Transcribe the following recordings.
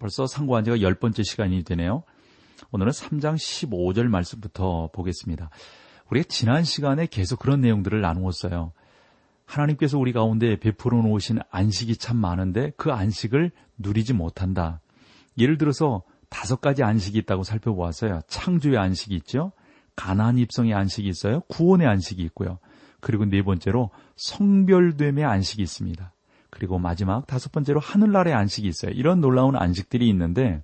벌써 상고한 지가 열 번째 시간이 되네요. 오늘은 3장 15절 말씀부터 보겠습니다. 우리가 지난 시간에 계속 그런 내용들을 나누었어요. 하나님께서 우리 가운데 베풀어 놓으신 안식이 참 많은데 그 안식을 누리지 못한다. 예를 들어서 다섯 가지 안식이 있다고 살펴보았어요. 창조의 안식이 있죠. 가난 입성의 안식이 있어요. 구원의 안식이 있고요. 그리고 네 번째로 성별됨의 안식이 있습니다. 그리고 마지막 다섯 번째로 하늘나라의 안식이 있어요. 이런 놀라운 안식들이 있는데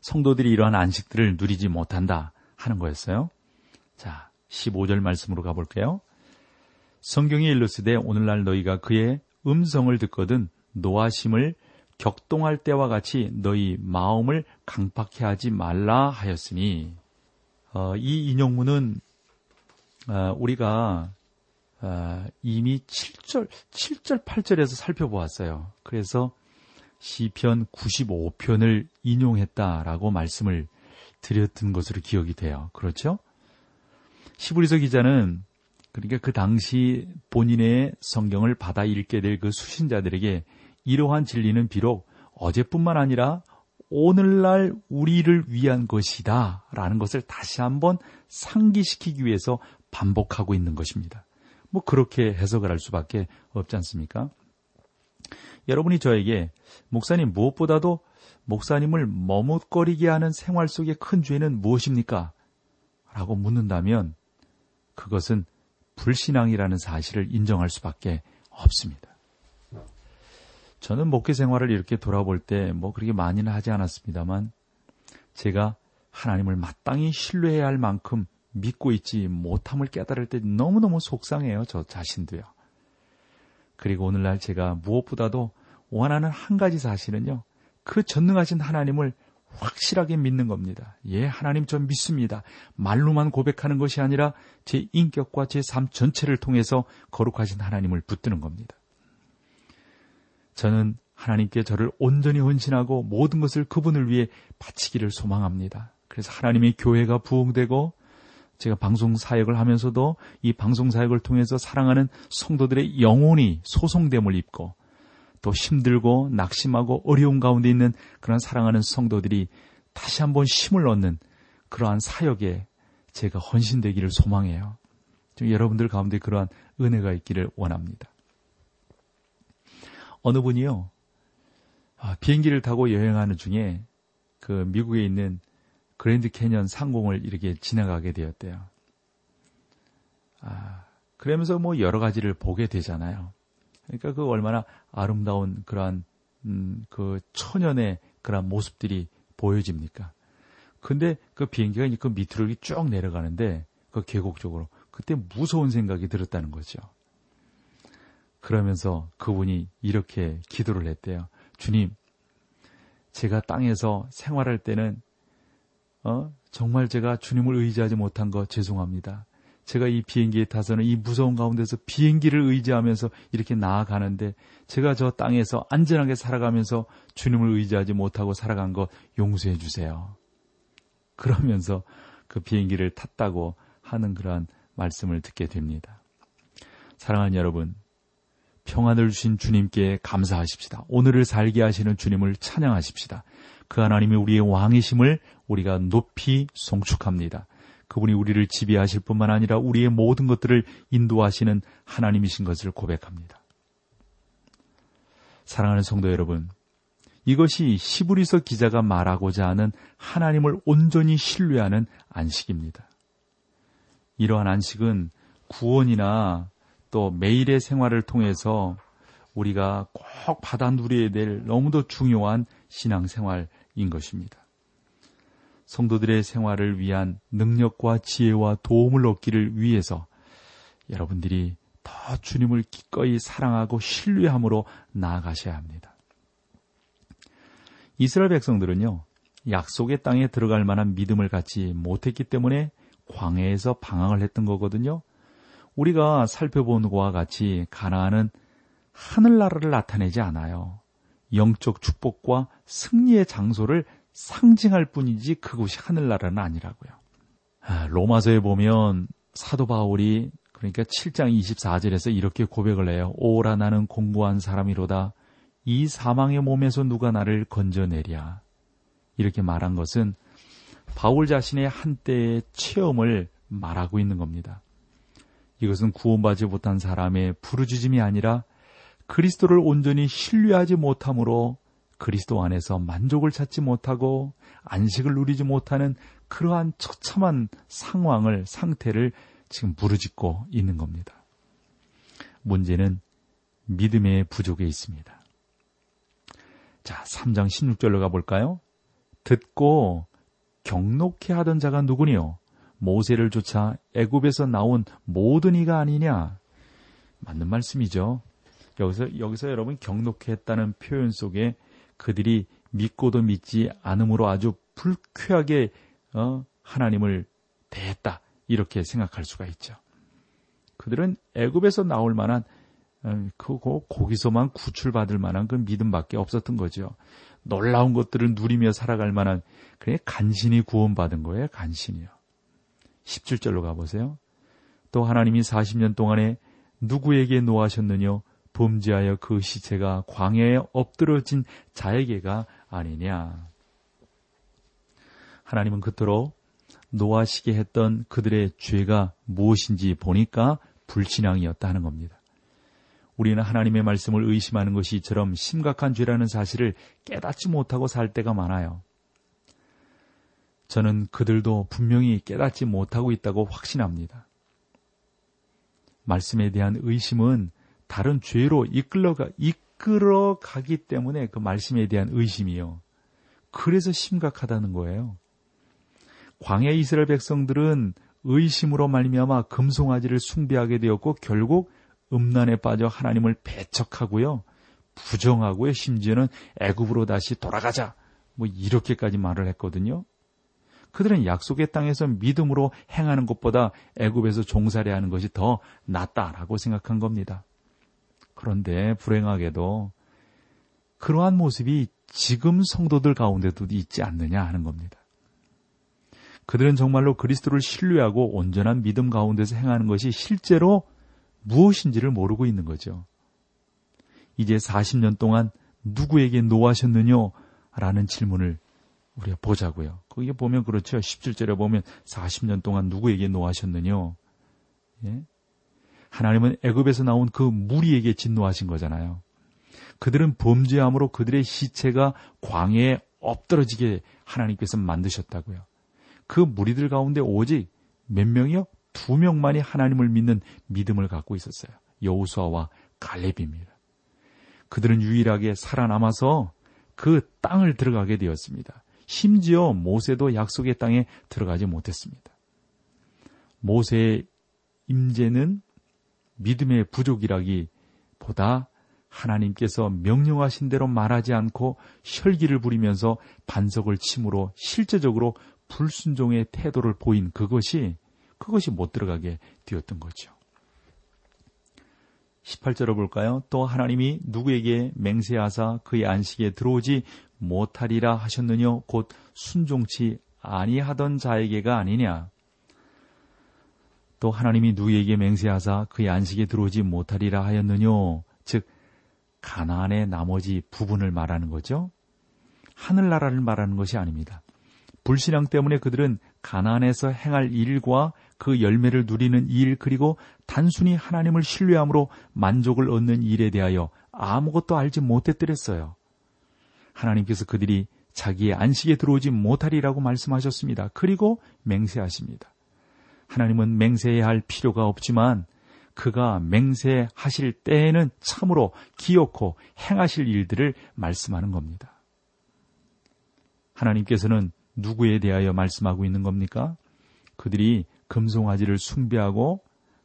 성도들이 이러한 안식들을 누리지 못한다 하는 거였어요. 자, 15절 말씀으로 가볼게요. 성경이 일렀으되 오늘날 너희가 그의 음성을 듣거든 노하심을 격동할 때와 같이 너희 마음을 강팍해 하지 말라 하였으니 어, 이 인용문은 어, 우리가 어, 이미 7절, 7절, 8절에서 살펴보았어요. 그래서 시편 95편을 인용했다라고 말씀을 드렸던 것으로 기억이 돼요. 그렇죠? 시브리서 기자는 그러니까 그 당시 본인의 성경을 받아 읽게 될 그 수신자들에게 이러한 진리는 비록 어제뿐만 아니라 오늘날 우리를 위한 것이다 라는 것을 다시 한번 상기시키기 위해서 반복하고 있는 것입니다. 뭐 그렇게 해석을 할 수밖에 없지 않습니까? 여러분이 저에게 목사님 무엇보다도 목사님을 머뭇거리게 하는 생활 속의 큰 죄는 무엇입니까? 라고 묻는다면 그것은 불신앙이라는 사실을 인정할 수밖에 없습니다. 저는 목회 생활을 이렇게 돌아볼 때 뭐 그렇게 많이는 하지 않았습니다만 제가 하나님을 마땅히 신뢰해야 할 만큼 믿고 있지 못함을 깨달을 때 너무너무 속상해요. 저 자신도요. 그리고 오늘날 제가 무엇보다도 원하는 한 가지 사실은요. 그 전능하신 하나님을 확실하게 믿는 겁니다. 예, 하나님 전 믿습니다. 말로만 고백하는 것이 아니라 제 인격과 제 삶 전체를 통해서 거룩하신 하나님을 붙드는 겁니다. 저는 하나님께 저를 온전히 헌신하고 모든 것을 그분을 위해 바치기를 소망합니다. 그래서 하나님의 교회가 부흥되고 제가 방송 사역을 하면서도 이 방송 사역을 통해서 사랑하는 성도들의 영혼이 소송됨을 입고 또 힘들고 낙심하고 어려운 가운데 있는 그런 사랑하는 성도들이 다시 한번 힘을 얻는 그러한 사역에 제가 헌신되기를 소망해요. 좀 여러분들 가운데 그러한 은혜가 있기를 원합니다. 어느 분이요, 아, 비행기를 타고 여행하는 중에 그 미국에 있는 그랜드 캐년 상공을 이렇게 지나가게 되었대요. 아, 그러면서 뭐 여러 가지를 보게 되잖아요. 그러니까 그 얼마나 아름다운 그러한 음, 그 천연의 그런 모습들이 보여집니까? 근데 그 비행기가 그 밑으로 쭉 내려가는데 그 계곡 쪽으로 그때 무서운 생각이 들었다는 거죠. 그러면서 그분이 이렇게 기도를 했대요. 주님, 제가 땅에서 생활할 때는 어, 정말 제가 주님을 의지하지 못한 거 죄송합니다. 제가 이 비행기에 타서는 이 무서운 가운데서 비행기를 의지하면서 이렇게 나아가는데 제가 저 땅에서 안전하게 살아가면서 주님을 의지하지 못하고 살아간 거 용서해 주세요. 그러면서 그 비행기를 탔다고 하는 그러한 말씀을 듣게 됩니다. 사랑하는 여러분, 평안을 주신 주님께 감사하십시다. 오늘을 살게 하시는 주님을 찬양하십시다. 그 하나님이 우리의 왕이심을 우리가 높이 송축합니다. 그분이 우리를 지배하실 뿐만 아니라 우리의 모든 것들을 인도하시는 하나님이신 것을 고백합니다. 사랑하는 성도 여러분, 이것이 시브리서 기자가 말하고자 하는 하나님을 온전히 신뢰하는 안식입니다. 이러한 안식은 구원이나 또 매일의 생활을 통해서 우리가 꼭 받아 누려야 될 너무도 중요한 신앙생활인 것입니다. 성도들의 생활을 위한 능력과 지혜와 도움을 얻기를 위해서 여러분들이 더 주님을 기꺼이 사랑하고 신뢰함으로 나아가셔야 합니다. 이스라엘 백성들은요, 약속의 땅에 들어갈 만한 믿음을 갖지 못했기 때문에 광해에서 방황을 했던 거거든요. 우리가 살펴본 것과 같이 가나안은 하늘나라를 나타내지 않아요. 영적 축복과 승리의 장소를 상징할 뿐이지 그곳이 하늘나라는 아니라고요. 아, 로마서에 보면 사도 바울이 그러니까 7장 24절에서 이렇게 고백을 해요. 오라 나는 공부한 사람이로다. 이 사망의 몸에서 누가 나를 건져내랴. 이렇게 말한 것은 바울 자신의 한때의 체험을 말하고 있는 겁니다. 이것은 구원받지 못한 사람의 부르짖음이 아니라 그리스도를 온전히 신뢰하지 못함으로 그리스도 안에서 만족을 찾지 못하고 안식을 누리지 못하는 그러한 처참한 상황을, 상태를 지금 부르짖고 있는 겁니다. 문제는 믿음의 부족에 있습니다. 자, 3장 16절로 가볼까요? 듣고 경록해 하던 자가 누구니요? 모세를 쫓아 애굽에서 나온 모든 이가 아니냐? 맞는 말씀이죠. 여기서 여기서 여러분 경록해 했다는 표현 속에 그들이 믿고도 믿지 않음으로 아주 불쾌하게 어, 하나님을 대했다 이렇게 생각할 수가 있죠. 그들은 애굽에서 나올 만한 어, 그 거기서만 구출받을 만한 그 믿음밖에 없었던 거죠. 놀라운 것들을 누리며 살아갈 만한 그래 간신히 구원받은 거예요. 간신히요. 17절로 가보세요. 또 하나님이 40년 동안에 누구에게 노하셨느냐? 범죄하여 그 시체가 광야에 엎드러진 자에게가 아니냐. 하나님은 그토록 노하시게 했던 그들의 죄가 무엇인지 보니까 불신앙이었다 하는 겁니다. 우리는 하나님의 말씀을 의심하는 것이 이처럼 심각한 죄라는 사실을 깨닫지 못하고 살 때가 많아요. 저는 그들도 분명히 깨닫지 못하고 있다고 확신합니다. 말씀에 대한 의심은 다른 죄로 이끌어가, 이끌어 가기 때문에 그 말씀에 대한 의심이요. 그래서 심각하다는 거예요. 광야 이스라엘 백성들은 의심으로 말미암아 금송아지를 숭배하게 되었고 결국 음란에 빠져 하나님을 배척하고요. 부정하고요. 심지어는 애굽으로 다시 돌아가자. 뭐 이렇게까지 말을 했거든요. 그들은 약속의 땅에서 믿음으로 행하는 것보다 애굽에서 종살이 하는 것이 더 낫다라고 생각한 겁니다. 그런데 불행하게도 그러한 모습이 지금 성도들 가운데도 있지 않느냐 하는 겁니다. 그들은 정말로 그리스도를 신뢰하고 온전한 믿음 가운데서 행하는 것이 실제로 무엇인지를 모르고 있는 거죠. 이제 40년 동안 누구에게 노하셨느냐? 라는 질문을 우리가 보자고요. 거기에 보면 그렇죠. 17절에 보면 40년 동안 누구에게 노하셨느냐? 예? 하나님은 애굽에서 나온 그 무리에게 진노하신 거잖아요. 그들은 범죄함으로 그들의 시체가 광해에 엎드러지게 하나님께서 만드셨다고요. 그 무리들 가운데 오직 몇 명이요? 두 명만이 하나님을 믿는 믿음을 갖고 있었어요. 여우수아와 갈렙입니다. 그들은 유일하게 살아남아서 그 땅을 들어가게 되었습니다. 심지어 모세도 약속의 땅에 들어가지 못했습니다. 모세의 임재는 믿음의 부족이라기 보다 하나님께서 명령하신 대로 말하지 않고 혈기를 부리면서 반석을 침으로 실제적으로 불순종의 태도를 보인 그것이 그것이 못 들어가게 되었던 거죠. 18절을 볼까요? 또 하나님이 누구에게 맹세하사 그의 안식에 들어오지 못하리라 하셨느냐? 곧 순종치 아니하던 자에게가 아니냐? 또 하나님이 누구에게 맹세하사 그의 안식에 들어오지 못하리라 하였느냐? 즉 가나안의 나머지 부분을 말하는 거죠. 하늘나라를 말하는 것이 아닙니다. 불신앙 때문에 그들은 가나안에서 행할 일과 그 열매를 누리는 일 그리고 단순히 하나님을 신뢰함으로 만족을 얻는 일에 대하여 아무것도 알지 못했더랬어요. 하나님께서 그들이 자기의 안식에 들어오지 못하리라고 말씀하셨습니다. 그리고 맹세하십니다. 하나님은 맹세해야 할 필요가 없지만 그가 맹세하실 때에는 참으로 기어코 행하실 일들을 말씀하는 겁니다. 하나님께서는 누구에 대하여 말씀하고 있는 겁니까? 그들이 금송아지를 숭배하고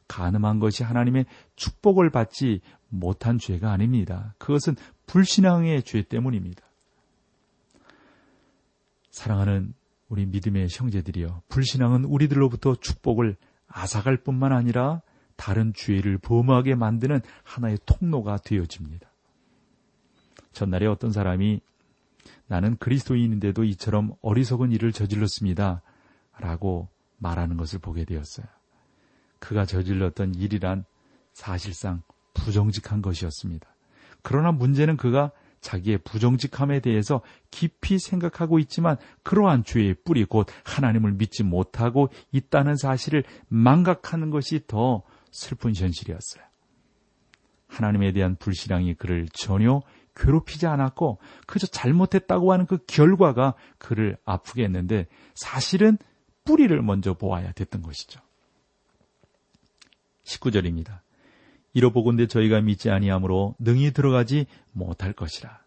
가늠한 것이 하나님의 축복을 받지 못한 죄가 아닙니다. 그것은 불신앙의 죄 때문입니다. 사랑하는 우리 믿음의 형제들이여, 불신앙은 우리들로부터 축복을 앗아갈 뿐만 아니라 다른 죄를 범하게 만드는 하나의 통로가 되어집니다. 전날에 어떤 사람이 나는 그리스도인인데도 이처럼 어리석은 일을 저질렀습니다. 라고 말하는 것을 보게 되었어요. 그가 저질렀던 일이란 사실상 부정직한 것이었습니다. 그러나 문제는 그가 자기의 부정직함에 대해서 깊이 생각하고 있지만 그러한 죄의 뿌리 곧 하나님을 믿지 못하고 있다는 사실을 망각하는 것이 더 슬픈 현실이었어요. 하나님에 대한 불신앙이 그를 전혀 괴롭히지 않았고 그저 잘못했다고 하는 그 결과가 그를 아프게 했는데 사실은 뿌리를 먼저 보아야 됐던 것이죠. 19절입니다. 이로보건대 저희가 믿지 아니하므로 능히 들어가지 못할 것이라.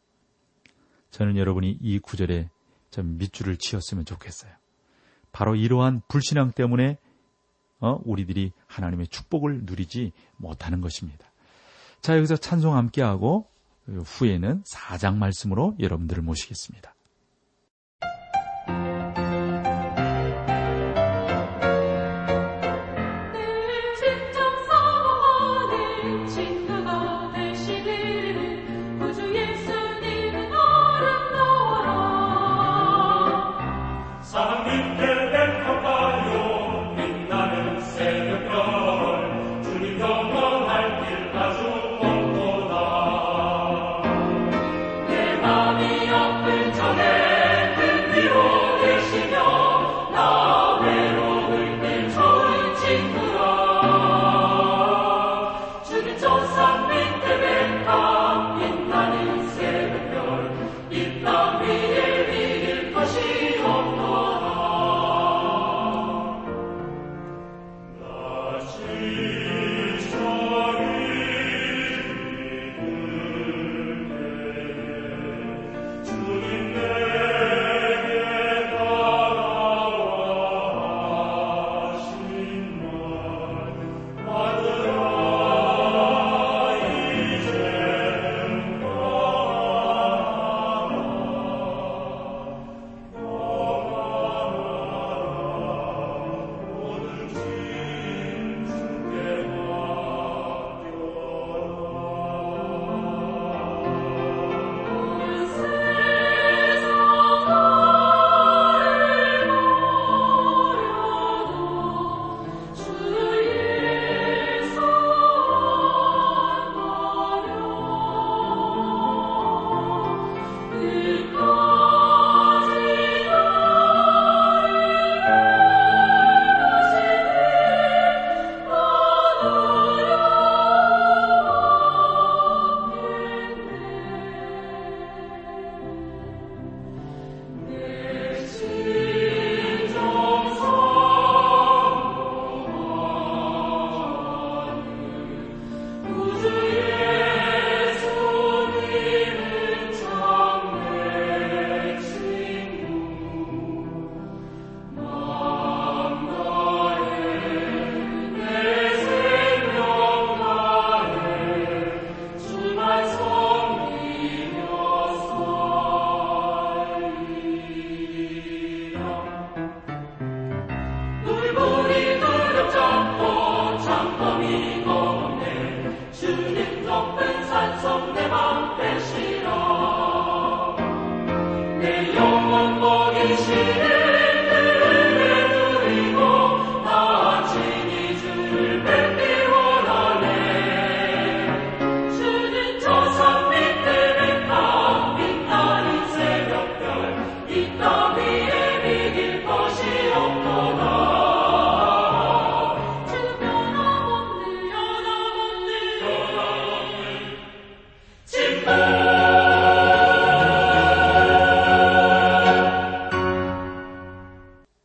저는 여러분이 이 구절에 좀 밑줄을 치었으면 좋겠어요. 바로 이러한 불신앙 때문에 어, 우리들이 하나님의 축복을 누리지 못하는 것입니다. 자, 여기서 찬송 함께하고 후에는 사장 말씀으로 여러분들을 모시겠습니다.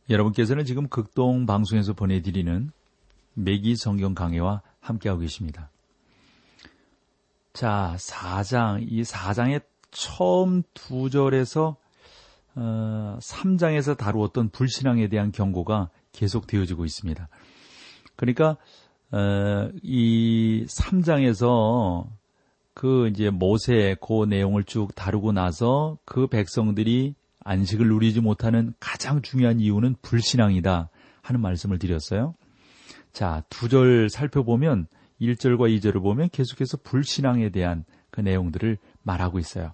여러분께서는 지금 극동 방송에서 보내드리는 매기 성경 강해와 함께하고 계십니다. 자, 4장, 이 4장의 처음 두 절에서 어, 3장에서 다루었던 불신앙에 대한 경고가 계속 되어지고 있습니다. 그러니까 어, 이 3장에서 그 이제 모세 그 내용을 쭉 다루고 나서 그 백성들이 안식을 누리지 못하는 가장 중요한 이유는 불신앙이다 하는 말씀을 드렸어요. 자, 두 절 살펴보면 1절과 2절을 보면 계속해서 불신앙에 대한 그 내용들을 말하고 있어요.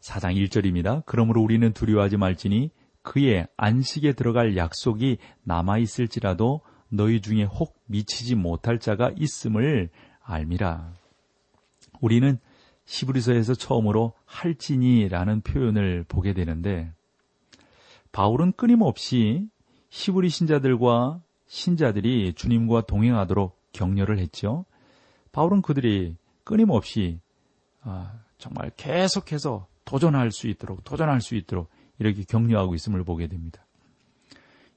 4장 1절입니다. 그러므로 우리는 두려워하지 말지니 그의 안식에 들어갈 약속이 남아 있을지라도 너희 중에 혹 미치지 못할 자가 있음을 알미라. 우리는 시브리서에서 처음으로 할지니라는 표현을 보게 되는데 바울은 끊임없이 시브리 신자들과 신자들이 주님과 동행하도록 격려를 했죠. 바울은 그들이 끊임없이 아, 정말 계속해서 도전할 수 있도록 도전할 수 있도록 이렇게 격려하고 있음을 보게 됩니다.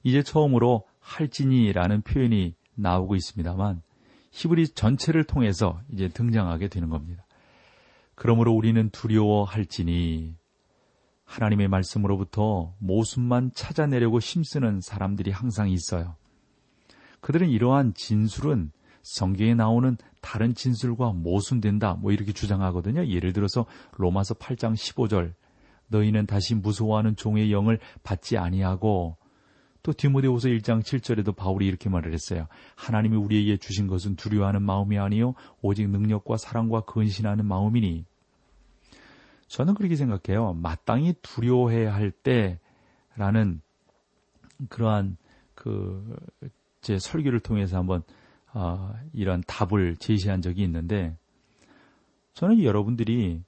이제 처음으로 할지니라는 표현이 나오고 있습니다만 히브리 전체를 통해서 이제 등장하게 되는 겁니다. 그러므로 우리는 두려워할지니 하나님의 말씀으로부터 모순만 찾아내려고 힘쓰는 사람들이 항상 있어요. 그들은 이러한 진술은 성경에 나오는 다른 진술과 모순된다 뭐 이렇게 주장하거든요. 예를 들어서 로마서 8장 15절 너희는 다시 무서워하는 종의 영을 받지 아니하고 또 디모데후서 1장 7절에도 바울이 이렇게 말을 했어요. 하나님이 우리에게 주신 것은 두려워하는 마음이 아니요 오직 능력과 사랑과 근신하는 마음이니 저는 그렇게 생각해요. 마땅히 두려워해야 할 때라는 그러한 그 제 설교를 통해서 한번 어, 이런 답을 제시한 적이 있는데 저는 여러분들이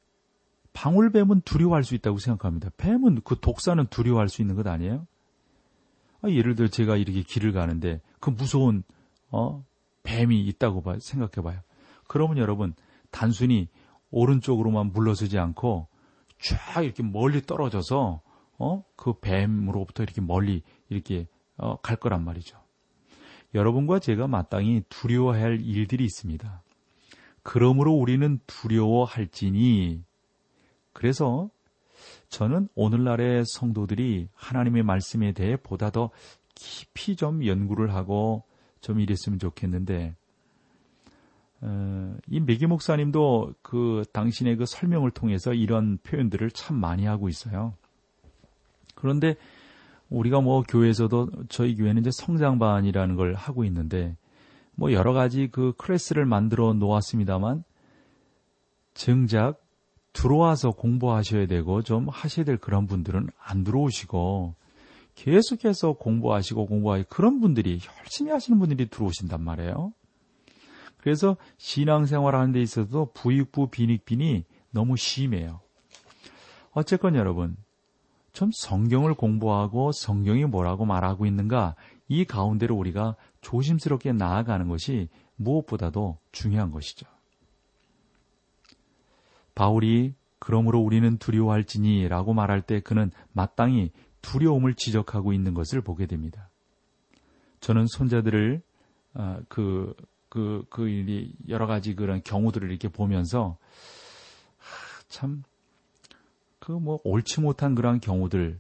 방울뱀은 두려워할 수 있다고 생각합니다. 뱀은 그 독사는 두려워할 수 있는 것 아니에요? 아, 예를 들어 제가 이렇게 길을 가는데 그 무서운 어, 뱀이 있다고 봐, 생각해봐요. 그러면 여러분 단순히 오른쪽으로만 물러서지 않고 쫙 이렇게 멀리 떨어져서 어? 그 뱀으로부터 이렇게 멀리 이렇게 어, 갈 거란 말이죠. 여러분과 제가 마땅히 두려워할 일들이 있습니다. 그러므로 우리는 두려워할지니 그래서 저는 오늘날의 성도들이 하나님의 말씀에 대해 보다 더 깊이 좀 연구를 하고 좀 이랬으면 좋겠는데 어, 이 메기 목사님도 그 당신의 그 설명을 통해서 이런 표현들을 참 많이 하고 있어요. 그런데 우리가 뭐 교회에서도 저희 교회는 이제 성장반이라는 걸 하고 있는데 뭐 여러 가지 그 클래스를 만들어 놓았습니다만 정작 들어와서 공부하셔야 되고 좀 하셔야 될 그런 분들은 안 들어오시고 계속해서 공부하시고 공부하시 그런 분들이 열심히 하시는 분들이 들어오신단 말이에요. 그래서 신앙생활 하는 데 있어서도 부익부 빈익빈이 너무 심해요. 어쨌건 여러분, 좀 성경을 공부하고 성경이 뭐라고 말하고 있는가 이 가운데로 우리가 조심스럽게 나아가는 것이 무엇보다도 중요한 것이죠. 바울이 그러므로 우리는 두려워할지니 라고 말할 때 그는 마땅히 두려움을 지적하고 있는 것을 보게 됩니다. 저는 손자들을 어, 그 그, 그, 여러 가지 그런 경우들을 이렇게 보면서, 참, 그 뭐, 옳지 못한 그런 경우들,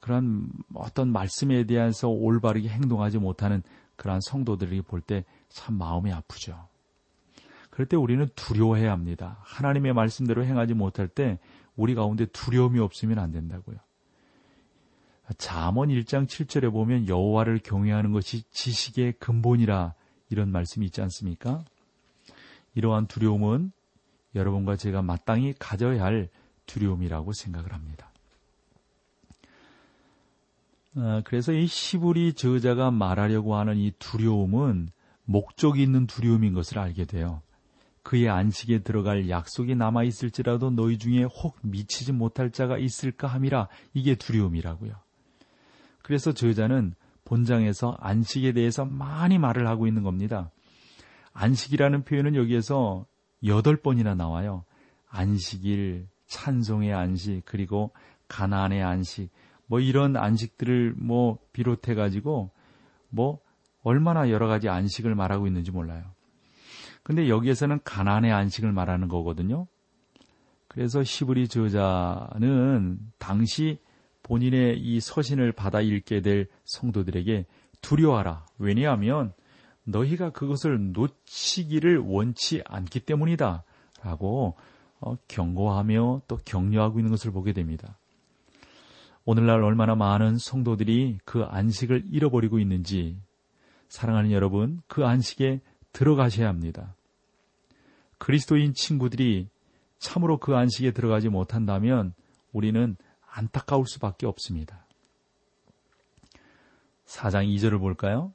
그런 어떤 말씀에 대해서 올바르게 행동하지 못하는 그러한 성도들이 볼 때 참 마음이 아프죠. 그럴 때 우리는 두려워해야 합니다. 하나님의 말씀대로 행하지 못할 때 우리 가운데 두려움이 없으면 안 된다고요. 잠언 1장 7절에 보면 여호와를 경외하는 것이 지식의 근본이라 이런 말씀이 있지 않습니까? 이러한 두려움은 여러분과 제가 마땅히 가져야 할 두려움이라고 생각을 합니다. 아, 그래서 이 시부리 저자가 말하려고 하는 이 두려움은 목적이 있는 두려움인 것을 알게 돼요. 그의 안식에 들어갈 약속이 남아 있을지라도 너희 중에 혹 미치지 못할 자가 있을까 함이라 이게 두려움이라고요. 그래서 저자는 본장에서 안식에 대해서 많이 말을 하고 있는 겁니다. 안식이라는 표현은 여기에서 여덟 번이나 나와요. 안식일, 찬송의 안식, 그리고 가나안의 안식, 뭐 이런 안식들을 뭐 비롯해 가지고 뭐 얼마나 여러 가지 안식을 말하고 있는지 몰라요. 근데 여기에서는 가나안의 안식을 말하는 거거든요. 그래서 시브리 저자는 당시 본인의 이 서신을 받아 읽게 될 성도들에게 두려워하라. 왜냐하면 너희가 그것을 놓치기를 원치 않기 때문이다. 라고 어, 경고하며 또 격려하고 있는 것을 보게 됩니다. 오늘날 얼마나 많은 성도들이 그 안식을 잃어버리고 있는지 사랑하는 여러분, 그 안식에 들어가셔야 합니다. 그리스도인 친구들이 참으로 그 안식에 들어가지 못한다면 우리는 안타까울 수밖에 없습니다. 4장 2절을 볼까요?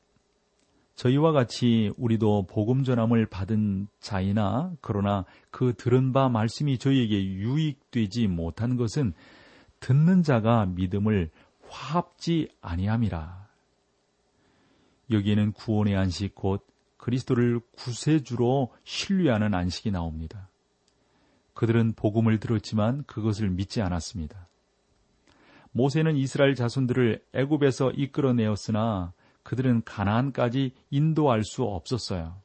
저희와 같이 우리도 복음 전함을 받은 자이나 그러나 그 들은 바 말씀이 저희에게 유익되지 못한 것은 듣는 자가 믿음을 화합지 아니함이라. 여기에는 구원의 안식 곧 그리스도를 구세주로 신뢰하는 안식이 나옵니다. 그들은 복음을 들었지만 그것을 믿지 않았습니다. 모세는 이스라엘 자손들을 애굽에서 이끌어내었으나 그들은 가나안까지 인도할 수 없었어요.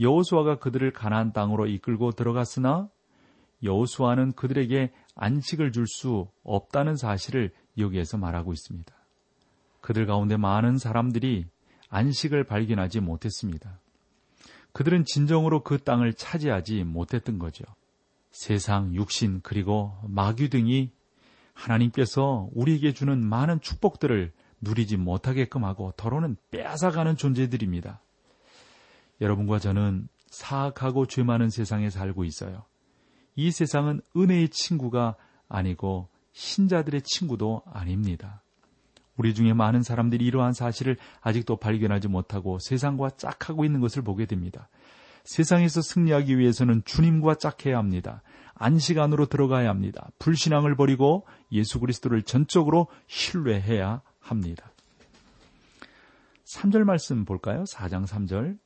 여호수아가 그들을 가나안 땅으로 이끌고 들어갔으나 여호수아는 그들에게 안식을 줄 수 없다는 사실을 여기에서 말하고 있습니다. 그들 가운데 많은 사람들이 안식을 발견하지 못했습니다. 그들은 진정으로 그 땅을 차지하지 못했던 거죠. 세상, 육신, 그리고 마귀 등이 하나님께서 우리에게 주는 많은 축복들을 누리지 못하게끔 하고 더러는 빼앗아가는 존재들입니다. 여러분과 저는 사악하고 죄 많은 세상에 살고 있어요. 이 세상은 은혜의 친구가 아니고 신자들의 친구도 아닙니다. 우리 중에 많은 사람들이 이러한 사실을 아직도 발견하지 못하고 세상과 짝하고 있는 것을 보게 됩니다. 세상에서 승리하기 위해서는 주님과 짝해야 합니다. 안식 안으로 들어가야 합니다. 불신앙을 버리고 예수 그리스도를 전적으로 신뢰해야 합니다. 3절 말씀 볼까요? 4장 3절.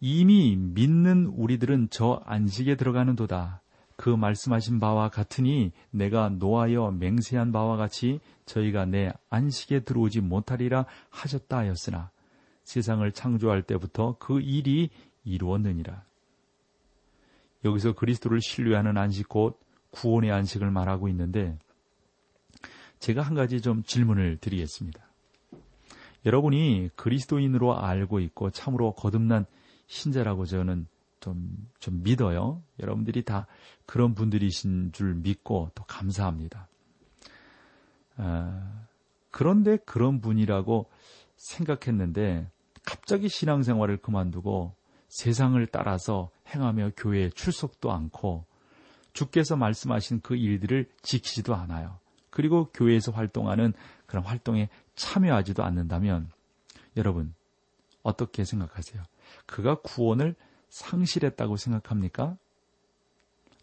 이미 믿는 우리들은 저 안식에 들어가는 도다. 그 말씀하신 바와 같으니 내가 노하여 맹세한 바와 같이 저희가 내 안식에 들어오지 못하리라 하셨다 하였으나 세상을 창조할 때부터 그 일이 이루었느니라. 여기서 그리스도를 신뢰하는 안식 곧 구원의 안식을 말하고 있는데 제가 한 가지 좀 질문을 드리겠습니다. 여러분이 그리스도인으로 알고 있고 참으로 거듭난 신자라고 저는 좀, 좀 믿어요. 여러분들이 다 그런 분들이신 줄 믿고 또 감사합니다. 아, 그런데 그런 분이라고 생각했는데 갑자기 신앙생활을 그만두고 세상을 따라서 행하며 교회에 출석도 않고 주께서 말씀하신 그 일들을 지키지도 않아요. 그리고 교회에서 활동하는 그런 활동에 참여하지도 않는다면 여러분 어떻게 생각하세요? 그가 구원을 상실했다고 생각합니까?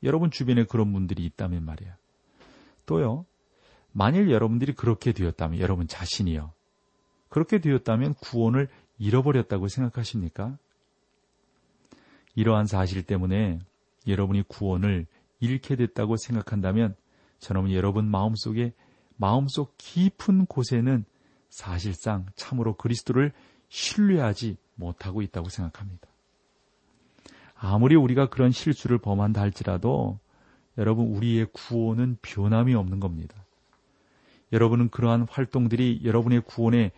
여러분 주변에 그런 분들이 있다면 말이에요. 또요, 만일 여러분들이 그렇게 되었다면, 여러분 자신이요. 그렇게 되었다면 구원을 잃어버렸다고 생각하십니까? 이러한 사실 때문에 여러분이 구원을 잃게 됐다고 생각한다면 저는 여러분 마음속에 마음속 깊은 곳에는 사실상 참으로 그리스도를 신뢰하지 못하고 있다고 생각합니다. 아무리 우리가 그런 실수를 범한다 할지라도 여러분 우리의 구원은 변함이 없는 겁니다. 여러분은 그러한 활동들이 여러분의 구원에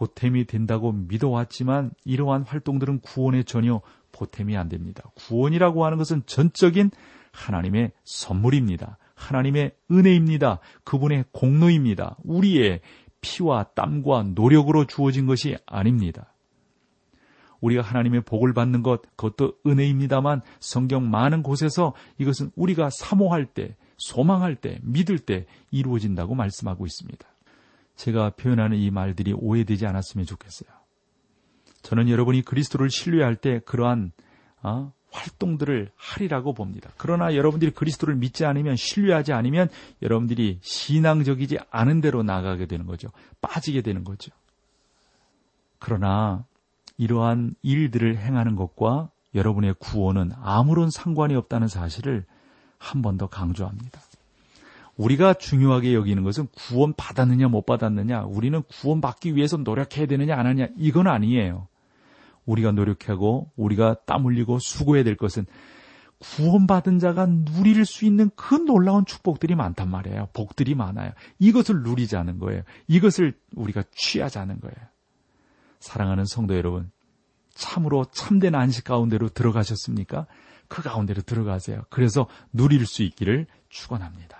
보탬이 된다고 믿어왔지만 이러한 활동들은 구원에 전혀 보탬이 안 됩니다. 구원이라고 하는 것은 전적인 하나님의 선물입니다. 하나님의 은혜입니다. 그분의 공로입니다. 우리의 피와 땀과 노력으로 주어진 것이 아닙니다. 우리가 하나님의 복을 받는 것, 그것도 은혜입니다만 성경 많은 곳에서 이것은 우리가 사모할 때, 소망할 때, 믿을 때 이루어진다고 말씀하고 있습니다. 제가 표현하는 이 말들이 오해되지 않았으면 좋겠어요. 저는 여러분이 그리스도를 신뢰할 때 그러한 어, 활동들을 하리라고 봅니다. 그러나 여러분들이 그리스도를 믿지 않으면 신뢰하지 않으면 여러분들이 신앙적이지 않은 대로 나가게 되는 거죠. 빠지게 되는 거죠. 그러나 이러한 일들을 행하는 것과 여러분의 구원은 아무런 상관이 없다는 사실을 한 번 더 강조합니다. 우리가 중요하게 여기는 것은 구원 받았느냐 못 받았느냐, 우리는 구원 받기 위해서 노력해야 되느냐 안 하느냐 이건 아니에요. 우리가 노력하고 우리가 땀 흘리고 수고해야 될 것은 구원받은 자가 누릴 수 있는 그 놀라운 축복들이 많단 말이에요. 복들이 많아요. 이것을 누리자는 거예요. 이것을 우리가 취하자는 거예요. 사랑하는 성도 여러분, 참으로 참된 안식 가운데로 들어가셨습니까? 그 가운데로 들어가세요. 그래서 누릴 수 있기를 축원합니다.